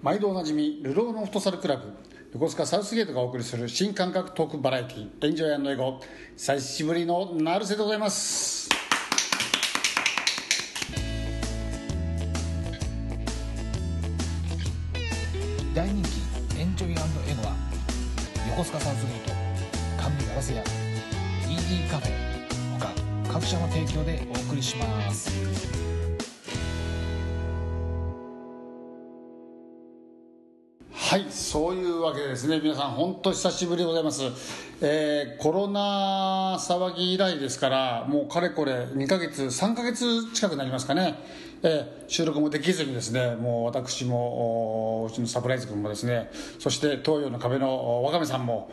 毎度おなじみルローのフットサルクラブ横須賀サウスゲートがお送りする新感覚トークバラエティーエンジョイ英語久しぶりの成瀬でございます。大人気エンジョイエゴは横須賀サウスゲート甘味ガラス屋 ED カフェ他各社の提供でお送りします。はいそういうわけですね皆さん本当久しぶりでございます、えーコロナ騒ぎ以来ですからもうかれこれ2ヶ月3ヶ月近くなりますかね、えー収録もできずにですねもう私もうちのサプライズ君もですねそして東洋の壁のわかめさんも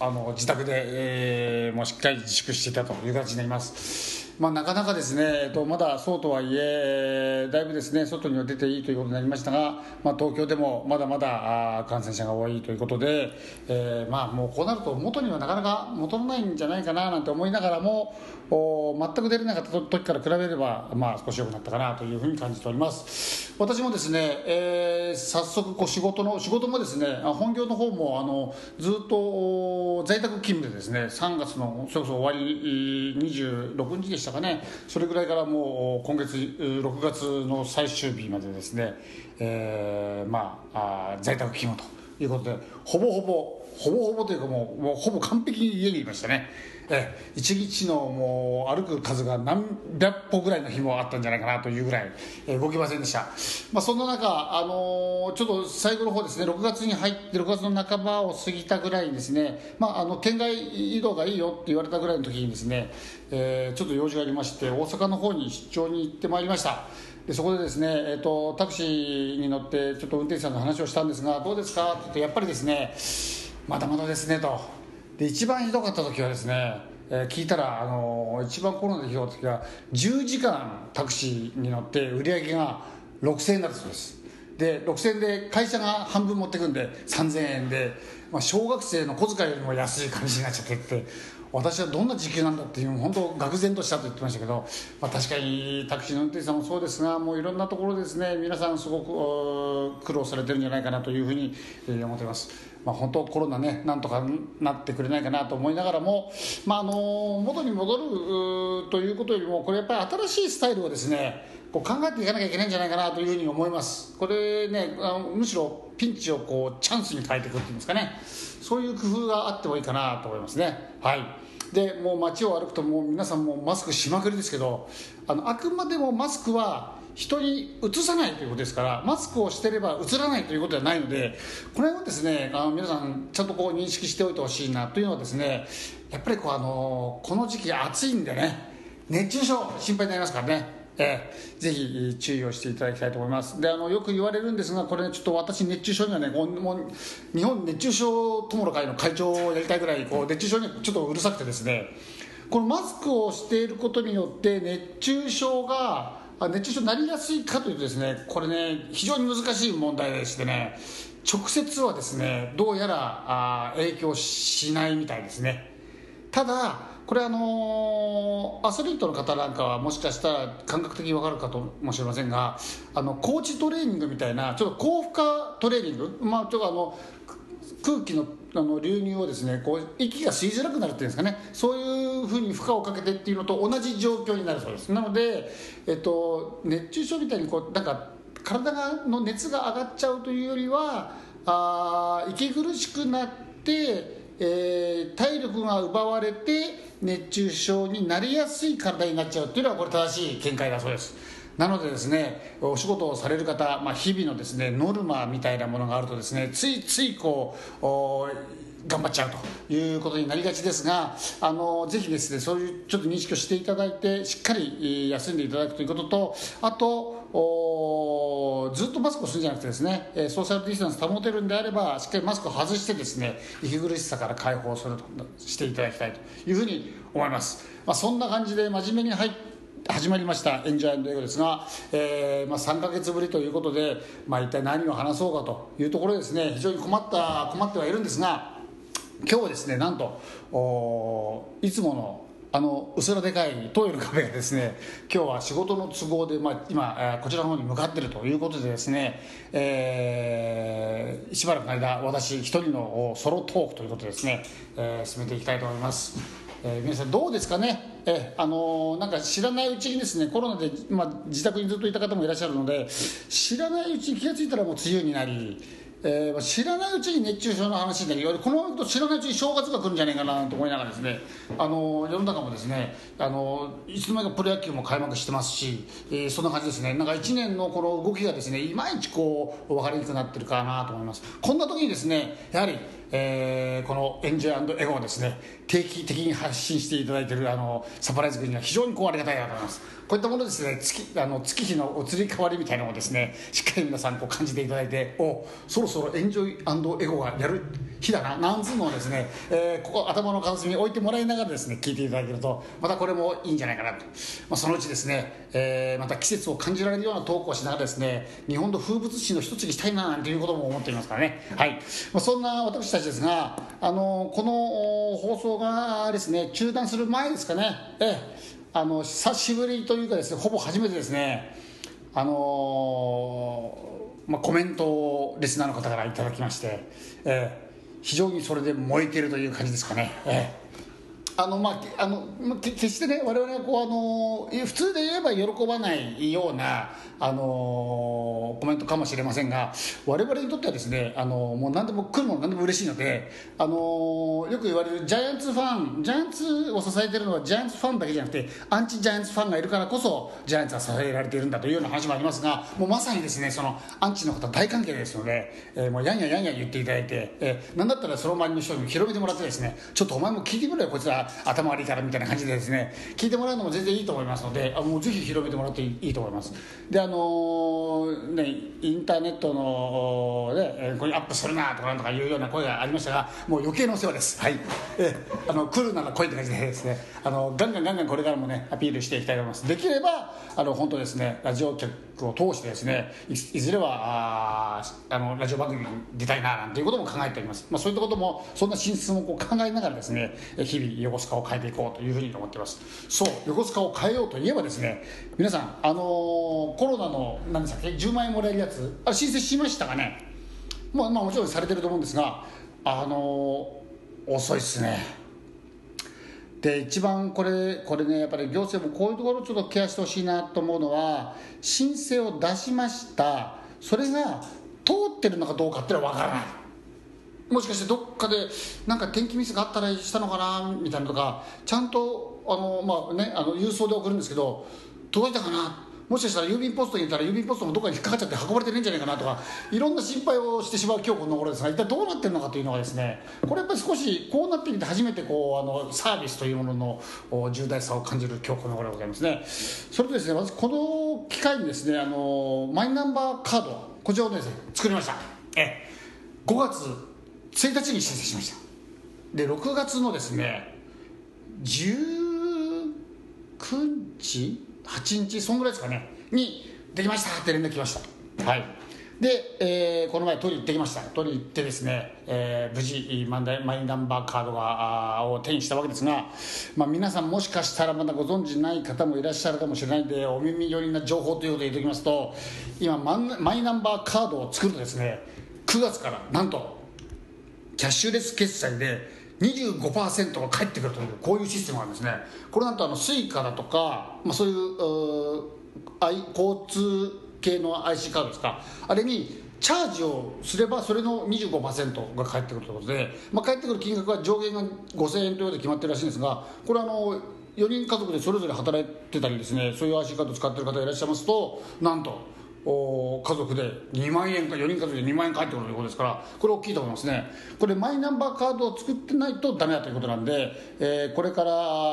あの自宅で、えーもうしっかり自粛していたという形になります。まあ、なかなかですね、えっと、まだそうとはいえ、だいぶですね外には出ていいということになりましたが、まあ、東京でもまだまだあ感染者が多いということで、えーまあ、もうこうなると元にはなかなか戻らないんじゃないかななんて思いながらも、お全く出れなかった時から比べれば、まあ、少し良くなったかなというふうに感じております。私もですね、えー早速こう仕事の仕事もですねあ本業の方もあのずっとお在宅勤務でですね3月のそれこそ終わり26日でしたかね。それぐらいからもう今月6月の最終日までですね、えーまああ在宅勤務と。いうことでほぼほぼほぼほぼというかもうもうほぼ完璧に家にいましたね。ええ一日のもう歩く数が何百歩ぐらいの日もあったんじゃないかなというぐらい、えー動きませんでした、まあ、そんな中、あのーちょっと最後の方ですね6月に入って6月の半ばを過ぎたぐらいにですね、まあ、あの県外移動がいいよって言われたぐらいの時にですね、えーちょっと用事がありまして大阪の方に出張に行ってまいりましたでそこでですね、えー、とタクシーに乗ってちょっと運転手さんの話をしたんですがどうですか？って言ってやっぱりですねまだまだですねと。で一番ひどかった時はですね、えー聞いたら、あのー一番コロナでひどかった時は10時間タクシーに乗って売り上げが6000円だったそうです。で6000円で会社が半分持ってくんで3000円で、まあ、小学生の小遣いよりも安い感じになっちゃってって私はどんな時給なんだっていう本当愕然としたと言ってましたけど、まあ、確かにタクシーの運転手さんもそうですがもういろんなところですね皆さんすごく苦労されてるんじゃないかなというふうに思ってます、まあ、本当コロナねなんとかなってくれないかなと思いながらも、まあ、あの元に戻るということよりもこれやっぱり新しいスタイルをですねこう考えていかなきゃいけないんじゃないかなというふうに思います。これねあのむしろピンチをこうチャンスに変えていくっていうんですかね。そういう工夫があってもいいかなと思いますね。はい。でもう街を歩くともう皆さんもマスクしまくりですけどあのあくまでもマスクは人にうつさないということですからマスクをしてればうつらないということではないのでこれはですねあの皆さんちゃんとこう認識しておいてほしいなというのはですねやっぱりこうあのこの時期暑いんでね熱中症心配になりますからね。ええぜひ注意をしていただきたいと思います。であのよく言われるんですがこれちょっと私熱中症にはねもう日本熱中症友の会の会長をやりたいぐらいこう熱中症にちょっとうるさくてですねこのマスクをしていることによって熱中症が熱中症になりやすいかというとですねこれね非常に難しい問題でしてね直接はですねどうやらあ影響しないみたいですね。ただこれあのアスリートの方なんかはもしかしたら感覚的に分かるかもしれませんがあの高地トレーニングみたいなちょっと高負荷トレーニングまあちょっとあの空気のあの流入をですねこう息が吸いづらくなるっていうんですかね。そういうふうに負荷をかけてっていうのと同じ状況になるそうです。なので、えっと、熱中症みたいにこうなんか体がの熱が上がっちゃうというよりはあ息苦しくなってえー体力が奪われて熱中症になりやすい体になっちゃうっていうのはこれ正しい見解だそうです。なのでですねお仕事をされる方、まあ、日々のですねノルマみたいなものがあるとですねついついこう頑張っちゃうということになりがちですがあのぜひですねそういうちょっと認識をしていただいてしっかり休んでいただくということとあとずっとマスクをするんじゃなくてですねソーシャルディスタンス保てるんであればしっかりマスクを外してですね息苦しさから解放するとしていただきたいというふうに思います、まあ、そんな感じで真面目に入っ始まりました「エンジョイ英語」ですが、えーまあ、3か月ぶりということで、まあ、一体何を話そうかというところですね非常に困った困ってはいるんですが今日ですねなんといつものあの薄らでかいトイレの壁がですね今日は仕事の都合で、まあ、今、こちらの方に向かっているということでですね、えーしばらくの間私一人のソロトークということですね、えー進めていきたいと思います、えー皆さんどうですかね、えーあのーなんか知らないうちにですねコロナで、まあ、自宅にずっといた方もいらっしゃるので知らないうちに気が付いたらもう梅雨になりえー知らないうちに熱中症の話になりこのままと知らないうちに正月が来るんじゃないかなと思いながらですね。あの世の中もですねあのいつの間にかプロ野球も開幕してますし、えーそんな感じですね。なんか1年のこの動きがですねいまいちこう分かりにくくなってるかなと思います。こんな時にですねやはり、えーこのエンジョイエゴをですね定期的に発信していただいているあのサプライズ君には非常にこうありがたいなと思います。こういったものですね月あの月日の移り変わりみたいなのをですねしっかり皆さんこう感じていただいておそろそろエンジョイエゴがやる日だななんつうのをですね、えーここ頭の片隅に置いてもらいながらですね聞いていただけるとまたこれもいいんじゃないかなと、まあ、そのうちですね、えーまた季節を感じられるようなトークをしながらですね日本の風物詩の一つにしたいななんていうことも思っていますからね。はい、まあ、そんな私たちですがあのこの放送がですね中断する前ですかね。ええ。あの久しぶりというかですねほぼ初めてですね。あのーまあ、コメントをリスナーの方からいただきまして、えー非常にそれで燃えてるという感じですかね。えーあのまあ、あの決してね我々はこうあの普通で言えば喜ばないようなあのコメントかもしれませんが我々にとってはですねあのもう何でも来るもの何でも嬉しいのであのよく言われるジャイアンツファンジャイアンツを支えているのはジャイアンツファンだけじゃなくてアンチジャイアンツファンがいるからこそジャイアンツは支えられているんだというような話もありますがもうまさにですねそのアンチの方大関係ですので、えーもうやんややんや言っていただいて、えーなんだったらその周りの人に広めてもらってですねちょっとお前も聞いてくれよこいつら。頭悪いからみたいな感じでですね聞いてもらうのも全然いいと思いますのであもうぜひ広めてもらっていいと思います。であのーねインターネットのねえーここにアップするなとかなんとかいうような声がありましたがもう余計なお世話です。はい。えーあの来るなら来いって感じでですねあのガンガンガンガンこれからもねアピールしていきたいと思います。できればあの本当ですねラジオ局を通してですねいずれはああのラジオ番組に出たいななんていうことも考えております、まあ、そういったこともそんな進出もこう考えながらですね日々横須賀を変えていこうというふうに思っています。そう横須賀を変えようといえばですね皆さんあのーコロナの何でしたっけ10万円もらえるやつあ申請しましたかね。まあ、まあもちろんされてると思うんですがあのー遅いっすね。で一番これこれねやっぱり行政もこういうところをちょっとケアしてほしいなと思うのは申請を出しました。それが通ってるのかどうかってのは分からないもしかしてどっかでなんか天気ミスがあったりしたのかなみたいなとかちゃんとあの、まあね、あの郵送で送るんですけど届いたかなもしかしたら郵便ポストにいたら郵便ポストもどっかに引っかかっちゃって運ばれてないんじゃないかなとかいろんな心配をしてしまう今日この頃です。が一体どうなってるのかというのがですねこれやっぱり少しこうなってみて初めてこうあのサービスというものの重大さを感じる今日この頃でございますね。それとですねまずこの機会にですねあのマイナンバーカードこちらをですね作りました。え5月1日に申請しました。で6月のですね19日？8日そんぐらいですかね。にできましたって連絡来ました。はい。で、えーこの前取り行ってきました。取り行ってですね、えー無事マイナンバーカードがを手にしたわけですが、まあ、皆さんもしかしたらまだご存知ない方もいらっしゃるかもしれないんでお耳寄りな情報ということで言っておきますと今マイナンバーカードを作るとですね9月からなんとキャッシュレス決済で25%が返ってくるというこういうシステムがあるんですね。これなんとあのスイカだとか、まあ、そういうう交通系の IC カードですか。あれにチャージをすればそれの25%が返ってくるということで、まあ、返ってくる金額は上限が5000円ということで決まってるらしいんですがこれあの4人家族でそれぞれ働いてたりですねそういう IC カード使ってる方がいらっしゃいますとなんとお家族で2万円か4人家族で2万円返ってくるということですからこれ大きいと思いますね。これマイナンバーカードを作ってないとダメだということなんで、えーこれから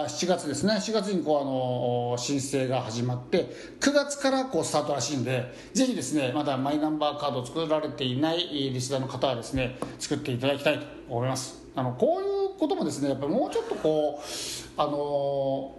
7月ですね。4月にこうあの申請が始まって9月からこうスタートらしいんでぜひですねまだマイナンバーカードを作られていないリスナーの方はですね作っていただきたいと思います。あのこういうこともですねやっぱりもうちょっとこうあの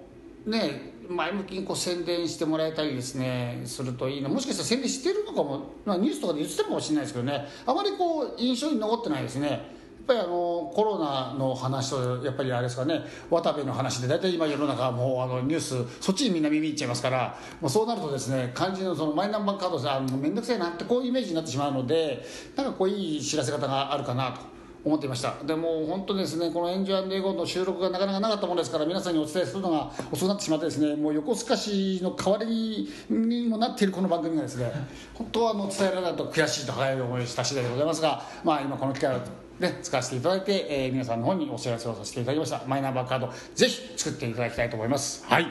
ね前向きにこう宣伝してもらえたりですね。するといいな。もしかしたら宣伝してるのかも、まあ、ニュースとかで言ってたかもしれないですけどね。あまりこう印象に残ってないですね。やっぱりあのコロナの話とやっぱりあれですかね。渡部の話で大体今世の中はもうあのニュースそっちにみんな耳いっちゃいますから。まあ、そうなるとですね肝心のそのマイナンバーカードさ面倒くさいなってこういうイメージになってしまうのでなんかこういい知らせ方があるかなと。思っていました。でも本当ですねこの「エンジョイ英語」の収録がなかなかなかったものですから皆さんにお伝えするのが遅くなってしまってですねもう横須賀市の代わりにもなっているこの番組がですね本当はあの伝えられないと悔しいと早い思いをした次第でございますが、まあ、今この機会をね、使わせていただいて、えー、皆さんの方にお知らせをさせていただきました。マイナンバーカードぜひ作っていただきたいと思います。はい。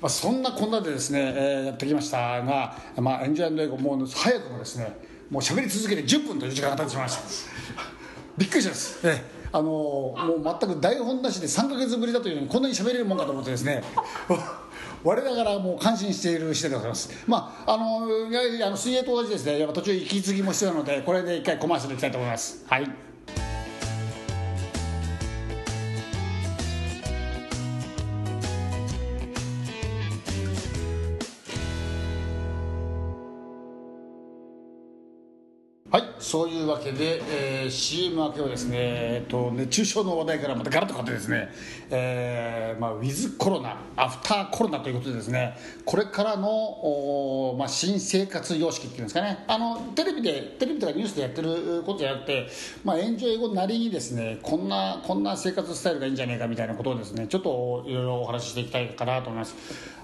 まあ、そんなこんなでですね、えー、やってきましたが、まあ、エンジョイ英語もう早くもですねもう喋り続けて10分という時間が経ってしまいましたびっくりします、ええあのもう全く台本なしで3か月ぶりだというのにこんなに喋れるもんかと思ってですね 我ながらもう感心している次第でございます。まあ、あの、やあの水泳と同じですね、やっぱ途中息継ぎも必要なので、これで一回コマーシャルいきたいと思います。はい。はいそういうわけで、えー、CM 明けはですね、えっと、熱中症の話題からまたガラッと変わってですね、えーまあ、ウィズコロナアフターコロナということでですねこれからのお、まあ、新生活様式っていうんですかねあのテレビでテレビとかニュースでやってることじゃなくて、まあ、援助英語なりにですねこんなこんな生活スタイルがいいんじゃないかみたいなことをですねちょっといろいろお話ししていきたいかなと思います。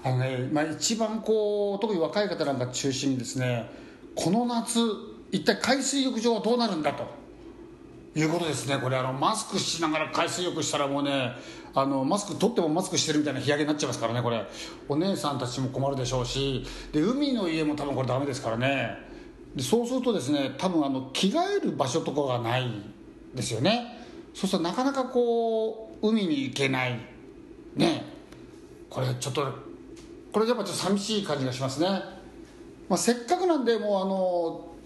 あのね、まあ、一番こう特に若い方なんか中心にですねこの夏一体海水浴場はどうなるんだと。いうことですね。これあのマスクしながら海水浴したらもうねあのマスク取ってもマスクしてるみたいな日焼けになっちゃいますからねこれ。お姉さんたちも困るでしょうし。で海の家も多分これダメですからね。でそうするとですね多分あの着替える場所とかがないですよね。そうするとなかなかこう海に行けない。ね。これちょっとこれやっぱちょっと寂しい感じがしますね、まあ、せっかくなんでもうあの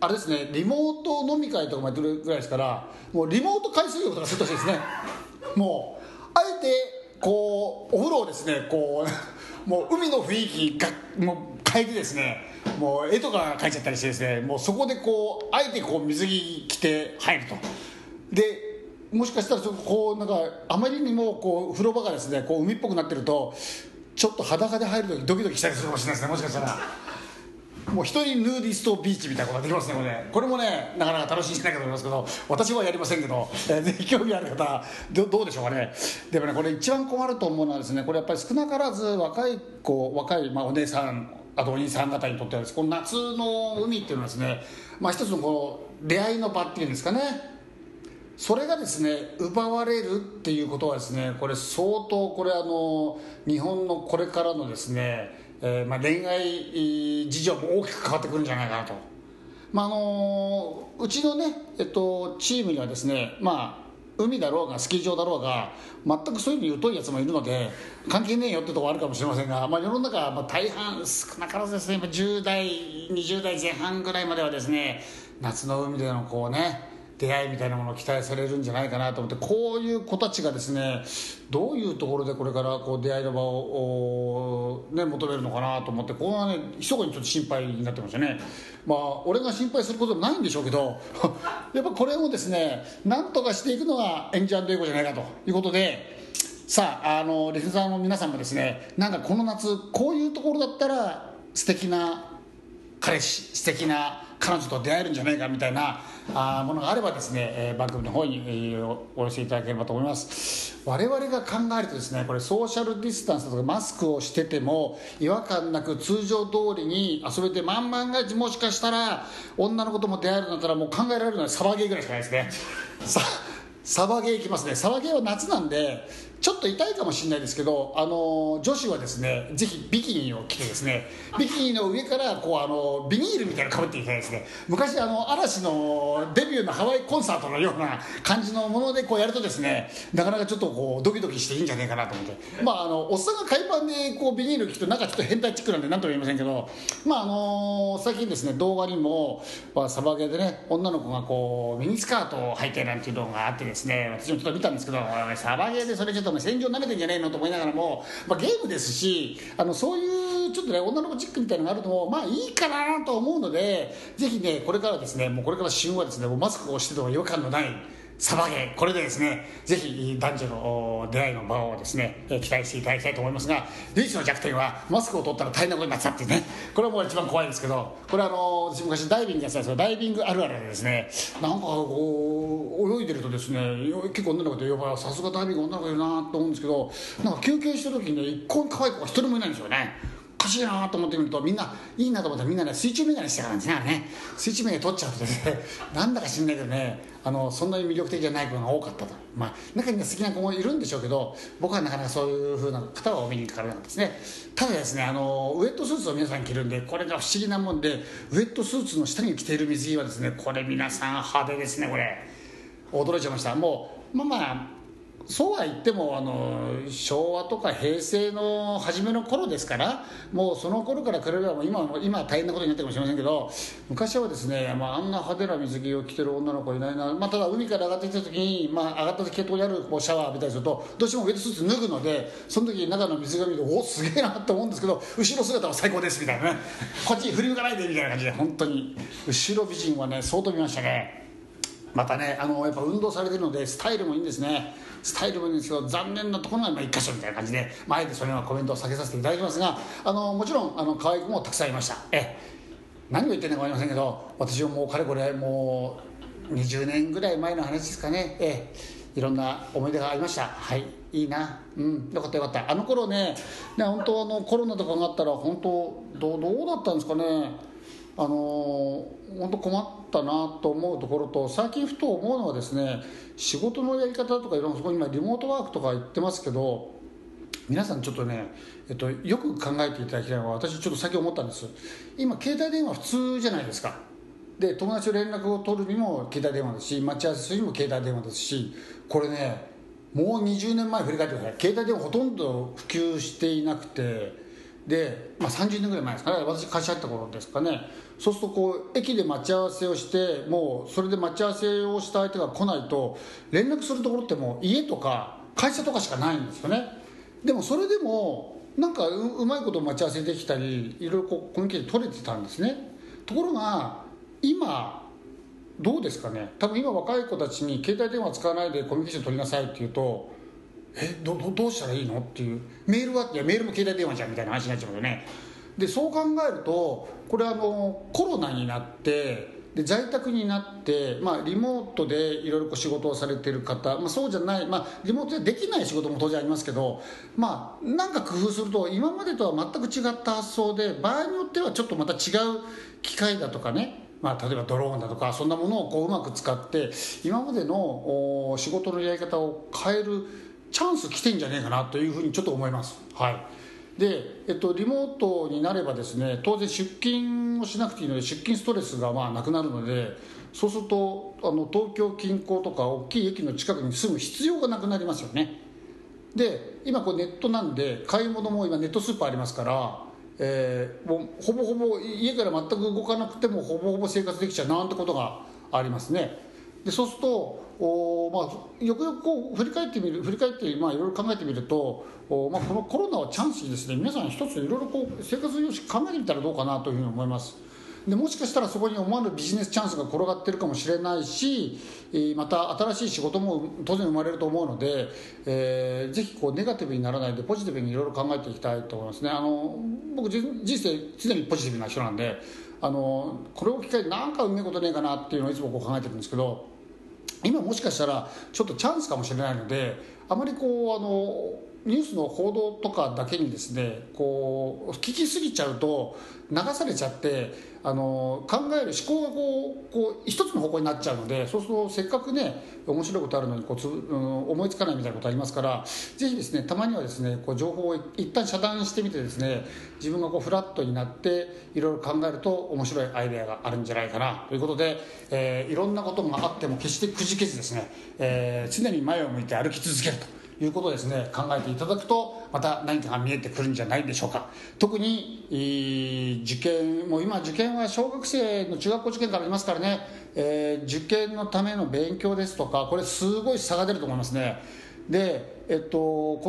あれですねリモート飲み会とかもやってるぐらいですからもうリモート海水浴とかするとしいですねもうあえてこうお風呂をですねこう もう海の雰囲気がもう変えてですねもう絵とか描いちゃったりしてですねもうそこでこうあえてこう水着着て入るとでもしかしたらこうなんかあまりにもこう風呂場がですねこう海っぽくなってるとちょっと裸で入る時ドキドキしたりするかもしれないですねもしかしたら。もう一人ヌーディストビーチみたいなことができますねこれこれもねなかなか楽しいんじゃないかと思いますけど私はやりませんけど、えー、ぜひ興味ある方どどうでしょうかね。でもねこれ一番困ると思うのはですねこれやっぱり少なからず若い子若い、まあ、お姉さんあとお兄さん方にとってはこの夏の海っていうのはですね、まあ、一つのこの出会いの場っていうんですかね。それがですね奪われるっていうことはですねこれ相当これあの日本のこれからのですねえーまあ、恋愛事情も大きく変わってくるんじゃないかなと、まああのうちのね、えっと、チームにはですね、まあ、海だろうがスキー場だろうが全くそういうふうに疎いやつもいるので関係ねえよってとこあるかもしれませんが、まあ、世の中はまあ大半少なからずですね10代20代前半ぐらいまではですね夏の海でのこうね出会いみたいなものを期待されるんじゃないかなと思ってこういう子たちがですねどういうところでこれからこう出会いの場を、ね、求めるのかなと思ってこれはね密かにちょっと心配になってましたね。まあ俺が心配することもないんでしょうけど やっぱこれをですねなんとかしていくのがエンジン英語じゃないかということでさああのリスナーの皆さんもですねなんかこの夏こういうところだったら素敵な彼氏素敵な彼女と出会えるんじゃないかみたいなあものがあればですね、え、番組の方に、えー、お寄せいただければと思います。我々が考えるとですねこれソーシャルディスタンスとかマスクをしてても違和感なく通常通りに遊べて万々が一もしかしたら女の子とも出会えるんだったらもう考えられるのはサバゲーぐらいしかないですね。さサバゲー行きますね。サバゲーは夏なんでちょっと痛いかもしれないですけどあの女子はですねぜひビキニを着てですねビキニの上からこうあのビニールみたいなのかぶっていただいですね。昔あの嵐のデビューのハワイコンサートのような感じのものでこうやるとですねなかなかちょっとこうドキドキしていいんじゃないかなと思って。まああのおっさんが海パンでこうビニール着くとなんかちょっと変態チックなんで何とも言いませんけどまああの最近ですね動画にも、まあ、サバゲーでね女の子がこうミニスカートを履いてなんていう動画があってですね私もちょっと見たんですけどサバゲーでそれちょっと戦場舐めてんじゃねえのと思いながらも、まあ、ゲームですしあのそういうちょっとね女の子チックみたいなのがあるともまあいいかなと思うのでぜひねこれからですねもうこれから旬はですねもうマスクをしてても違和感のないサバゲー。これでですねぜひ男女の出会いの場をですね期待していただきたいと思いますが唯一の弱点はマスクを取ったら大変なことになっちゃってね。これはもう一番怖いんですけどこれあの私昔ダイビングやってたんですけどダイビングあるあるでですねなんかこう泳いでるとですね結構女の子で呼ばれさすがダイビング女の子いるなと思うんですけどなんか休憩した時にね一向に可愛い子が一人もいないんですよね。しいなと思ってみるとみんないいなと思ったらみんなね水中眼鏡してからですねあれね。水中眼鏡取っちゃうとですね なんだか知んないけどねあのそんなに魅力的じゃない子が多かったと。まあ中には好きな子もいるんでしょうけど僕はなかなかそういうふうな方はお目にかからなかったですね。ただですねあのウェットスーツを皆さん着るんでこれが不思議なもんでウェットスーツの下に着ている水着はですねこれ皆さん派手ですねこれ。驚いちゃいました。もうまあまあそうは言ってもあの昭和とか平成の初めの頃ですからもうその頃から比べれば今今は大変なことになってるかもしれませんけど昔はですね、まあ、あんな派手な水着を着てる女の子いないな、まあ、ただ海から上がってきた時に、まあ、上がった時にあるこうシャワー浴びたりするとどうしてもウェットスーツ脱ぐのでその時中の水が見るとおすげえなと思うんですけど後ろ姿は最高ですみたいなね。こっち振り向かないでみたいな感じで本当に。後ろ美人はね相当見ましたね。またねあのやっぱ運動されてるのでスタイルもいいんですね。スタイルもいいんですけど残念なところが一箇所みたいな感じで、まあ、えてそれはコメントを避けさせていただきますがあのもちろんあの可愛い子もたくさんいました。え何を言ってるのか分かりませんけど私はもうかれこれもう20年ぐらい前の話ですかね。え。いろんな思い出がありました。はい。いいな。うん。よかったよかった。あの頃ねね本当あのコロナとかがあったら本当どうどうだったんですかね。あの本当困ったなと思うところと最近ふと思うのはですね仕事のやり方とかいろんなそこ今リモートワークとか言ってますけど皆さんちょっとね、えっと、よく考えていただきたいのは私ちょっと先思ったんです。今携帯電話普通じゃないですか。で友達と連絡を取るにも携帯電話ですし待ち合わせするにも携帯電話ですしこれねもう20年前振り返ってください。携帯電話ほとんど普及していなくてで、まあ、30年ぐらい前ですかね。私会社入った頃ですかね。そうするとこう駅で待ち合わせをしてもうそれで待ち合わせをした相手が来ないと連絡するところってもう家とか会社とかしかないんですよね。でもそれでもなんかうまいこと待ち合わせできたりいろいろこうコミュニケーション取れてたんですね。ところが今どうですかね。多分今若い子たちに携帯電話使わないでコミュニケーション取りなさいって言うとえどどうしたらいいの？っていうメールはいやメールも携帯電話じゃんみたいな話になっちゃうよね。でそう考えるとこれあのコロナになってで在宅になって、まあ、リモートでいろいろ仕事をされてる方、まあ、そうじゃない、まあ、リモートでできない仕事も当然ありますけど、まあ、なんか工夫すると今までとは全く違った発想で場合によってはちょっとまた違う機械だとかねまあ、例えばドローンだとかそんなものをこううまく使って今までの仕事のやり方を変えるチャンス来てんじゃねえかなというふうにちょっと思います。はいで、えっと、リモートになればですね当然出勤をしなくていいので出勤ストレスがまあなくなるのでそうするとあの東京近郊とか大きい駅の近くに住む必要がなくなりますよね。で今こうネットなんで買い物も今ネットスーパーありますから、えー、もうほぼほぼ家から全く動かなくてもほぼほぼ生活できちゃうなんてことがありますね。でそうするとお、まあ、よくよくこう振り返ってみる振り返って、まあ、いろいろ考えてみるとお、まあ、このコロナをチャンスにですね。皆さん一ついろいろこう生活様式考えてみたらどうかなというふうに思います。でもしかしたらそこに思わぬビジネスチャンスが転がってるかもしれないしまた新しい仕事も当然生まれると思うので、えー、ぜひこうネガティブにならないでポジティブにいろいろ考えていきたいと思いますね。あの僕人生常にポジティブな人なんであのこれを機会に何かうめえことねえかなっていうのをいつもこう考えてるんですけど今もしかしたらちょっとチャンスかもしれないのであまりこうあのニュースの報道とかだけにですねこう聞きすぎちゃうと流されちゃってあの考える思考がこうこう一つの方向になっちゃうのでそうするとせっかくね面白いことあるのにこうつ、うん、思いつかないみたいなことありますからぜひですねたまにはですねこう情報を一旦遮断してみてですね自分がこうフラットになっていろいろ考えると面白いアイデアがあるんじゃないかなということで、えー、いろんなことがあっても決してくじけずですね、えー、常に前を向いて歩き続けると。いうことをですね。考えていただくとまた何かが見えてくるんじゃないでしょうか。特に受験もう今受験は小学生の中学校受験からありますからね、えー、受験のための勉強ですとかこれすごい差が出ると思いますね。で、えっと、こ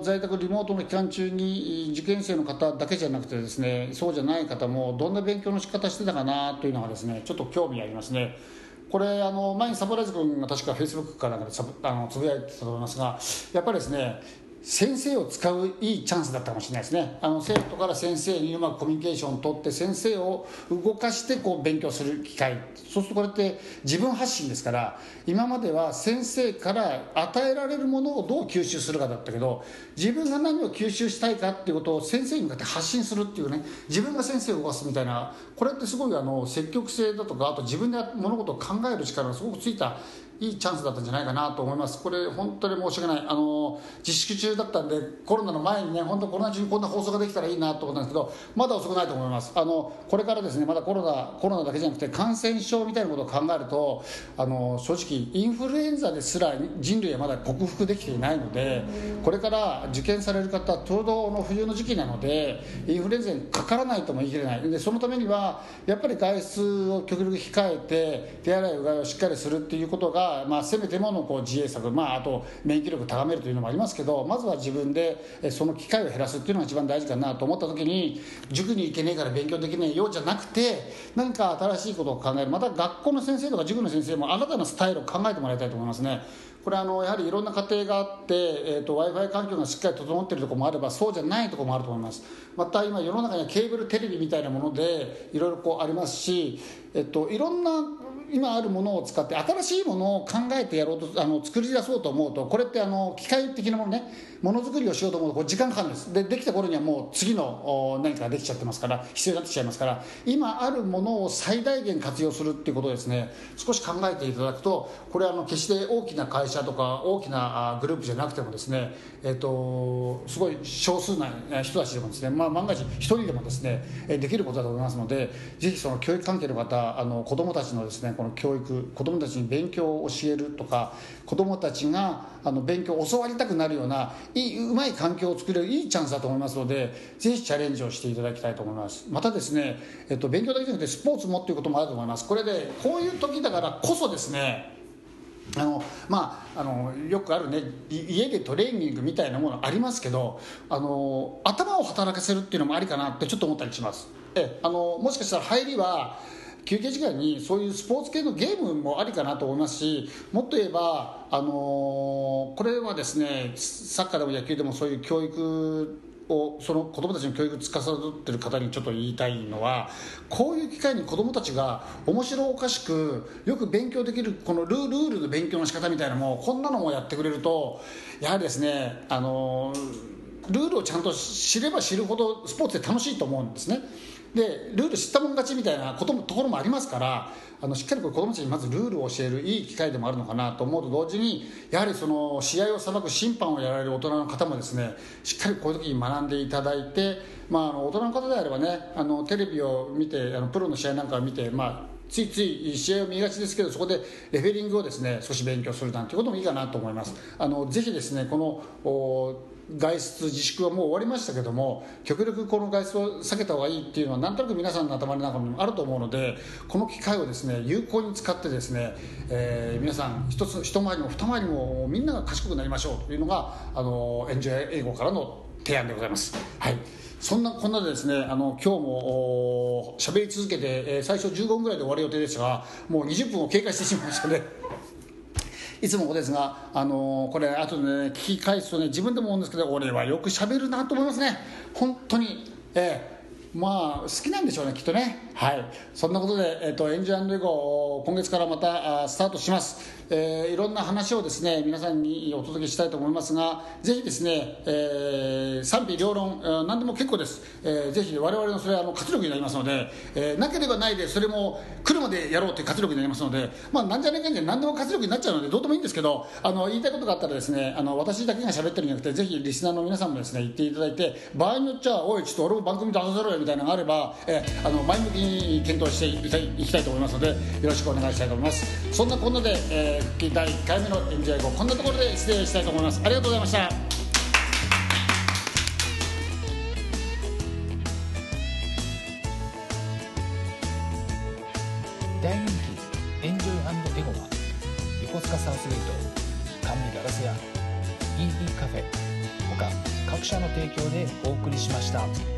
の在宅リモートの期間中に受験生の方だけじゃなくてですねそうじゃない方もどんな勉強の仕方してたかなというのがですねちょっと興味ありますね。これあの前にサプライズ君が確かフェイスブックかなんかであのつぶやいてたと思いますがやっぱりですね先生を使ういいチャンスだったかもしれないですね。あの生徒から先生にうまくコミュニケーションを取って先生を動かしてこう勉強する機会。そうするとこれって自分発信ですから今までは先生から与えられるものをどう吸収するかだったけど自分が何を吸収したいかっていうことを先生に向かって発信するっていうね自分が先生を動かすみたいなこれってすごいあの積極性だとかあと自分で物事を考える力がすごくついたいいチャンスだったんじゃないかなと思います。これ本当に申し訳ない。あの自粛中だったんでコロナの前にね本当コロナ中にこんな放送ができたらいいなと思ったんですけどまだ遅くないと思います。あのこれからですねまだコロナコロナだけじゃなくて感染症みたいなことを考えるとあの正直インフルエンザですら人類はまだ克服できていないのでこれから受験される方ちょうどの冬の時期なのでインフルエンザにかからないとも言い切れない。でそのためにはやっぱり外出を極力控えて手洗いうがいをしっかりするっていうことがまあ、せめてものこう自衛策、まあ、あと免疫力高めるというのもありますけどまずは自分でその機会を減らすっていうのが一番大事かなと思った時に塾に行けねえから勉強できないようじゃなくて何か新しいことを考えるまた学校の先生とか塾の先生も新たなスタイルを考えてもらいたいと思いますね。これあのやはりいろんな家庭があって、えーと、w i f i 環境がしっかり整っているところもあればそうじゃないところもあると思いますまた今世の中にはケーブルテレビみたいなものでいろいろこうありますし、えっと、いろんな今あるものを使って新しいものを考えてやろうとあの作り出そうと思うとこれってあの機械的なものねものづくりをしようと思うとこれ時間かかるんです。でできた頃にはもう次の何かができちゃってますから必要になってきちゃいますから今あるものを最大限活用するっていうことをですね少し考えていただくとこれはあの決して大きな会社とか大きなグループじゃなくてもですね、えーと、すごい少数な人たちでもですね、まあ、万が一一人でもですねできることだと思いますのでぜひその教育関係の方あの子どもたちのですねこの教育子どもたちに勉強を教えるとか子どもたちがあの勉強を教わりたくなるようないいうまい環境を作れるいいチャンスだと思いますのでぜひチャレンジをしていただきたいと思います。またですね、えっと、勉強だけじゃなくてスポーツもっていうこともあると思います。これでこういう時だからこそですねあのまあ、あのよくあるね家でトレーニングみたいなものありますけどあの頭を働かせるっていうのもありかなってちょっと思ったりします。えあのもしかしたら入りは休憩時間にそういうスポーツ系のゲームもありかなと思いますしもっと言えば、あのー、これはですねサッカーでも野球でもそういう教育をその子どもたちの教育を司っている方にちょっと言いたいのはこういう機会に子どもたちが面白おかしくよく勉強できるこのルールの勉強の仕方みたいなのもこんなのもやってくれるとやはりですねあのルールをちゃんと知れば知るほどスポーツって楽しいと思うんですね。でルール知ったもん勝ちみたいなこともところもありますからあのしっかりこれ子どもたちにまずルールを教えるいい機会でもあるのかなと思うと同時にやはりその試合を裁く審判をやられる大人の方もですねしっかりこういう時に学んでいただいて、まあ、あの大人の方であればねあのテレビを見てあのプロの試合なんかを見て、まあ、ついつい試合を見がちですけどそこでレフェリングをですね少し勉強するなんていうこともいいかなと思います。あのぜひですねこの外出自粛はもう終わりましたけども極力この外出を避けた方がいいっていうのはなんとなく皆さんの頭の中にもあると思うのでこの機会をですね有効に使ってですね、えー、皆さん一つ一回りも二回りもみんなが賢くなりましょうというのがあのエンジョイ英語からの提案でございます。はいそんなこんなでですねあの今日も喋り続けて、えー、最初15分ぐらいで終わる予定でしたがもう20分を経過してしまいましたのでいつもですが、あのー、これ後でね聞き返すとね自分でも思うんですけど俺はよくしゃべるなと思いますね。本当に。ええ。まあ好きなんでしょうねきっとね。はい。そんなことで、えーと、エンジンエゴ今月からまたスタートします。えー、いろんな話をですね皆さんにお届けしたいと思いますがぜひですね、えー、賛否両論、何でも結構です、えー、ぜひ我々のそれはあの活力になりますので、えー、なければないでそれも来るまでやろうという活力になりますのでまあなんじゃねえかんじゃ何でも活力になっちゃうのでどうでもいいんですけどあの言いたいことがあったらですねあの私だけが喋ってるんじゃなくてぜひリスナーの皆さんもですね言っていただいて場合によっちゃおいちょっと俺も番組出させろよみたいなのがあれば、えー、あの前向きに検討していきたいと思いますのでよろしくお願いしたいと思います。そんなこんなで、えー第1回目の「エンジョイこんなところで失礼したいと思いますありがとうございました大人気エンジョイエゴは横須賀サウスゲート甘味ガラス屋 EE カフェ他各社の提供でお送りしました。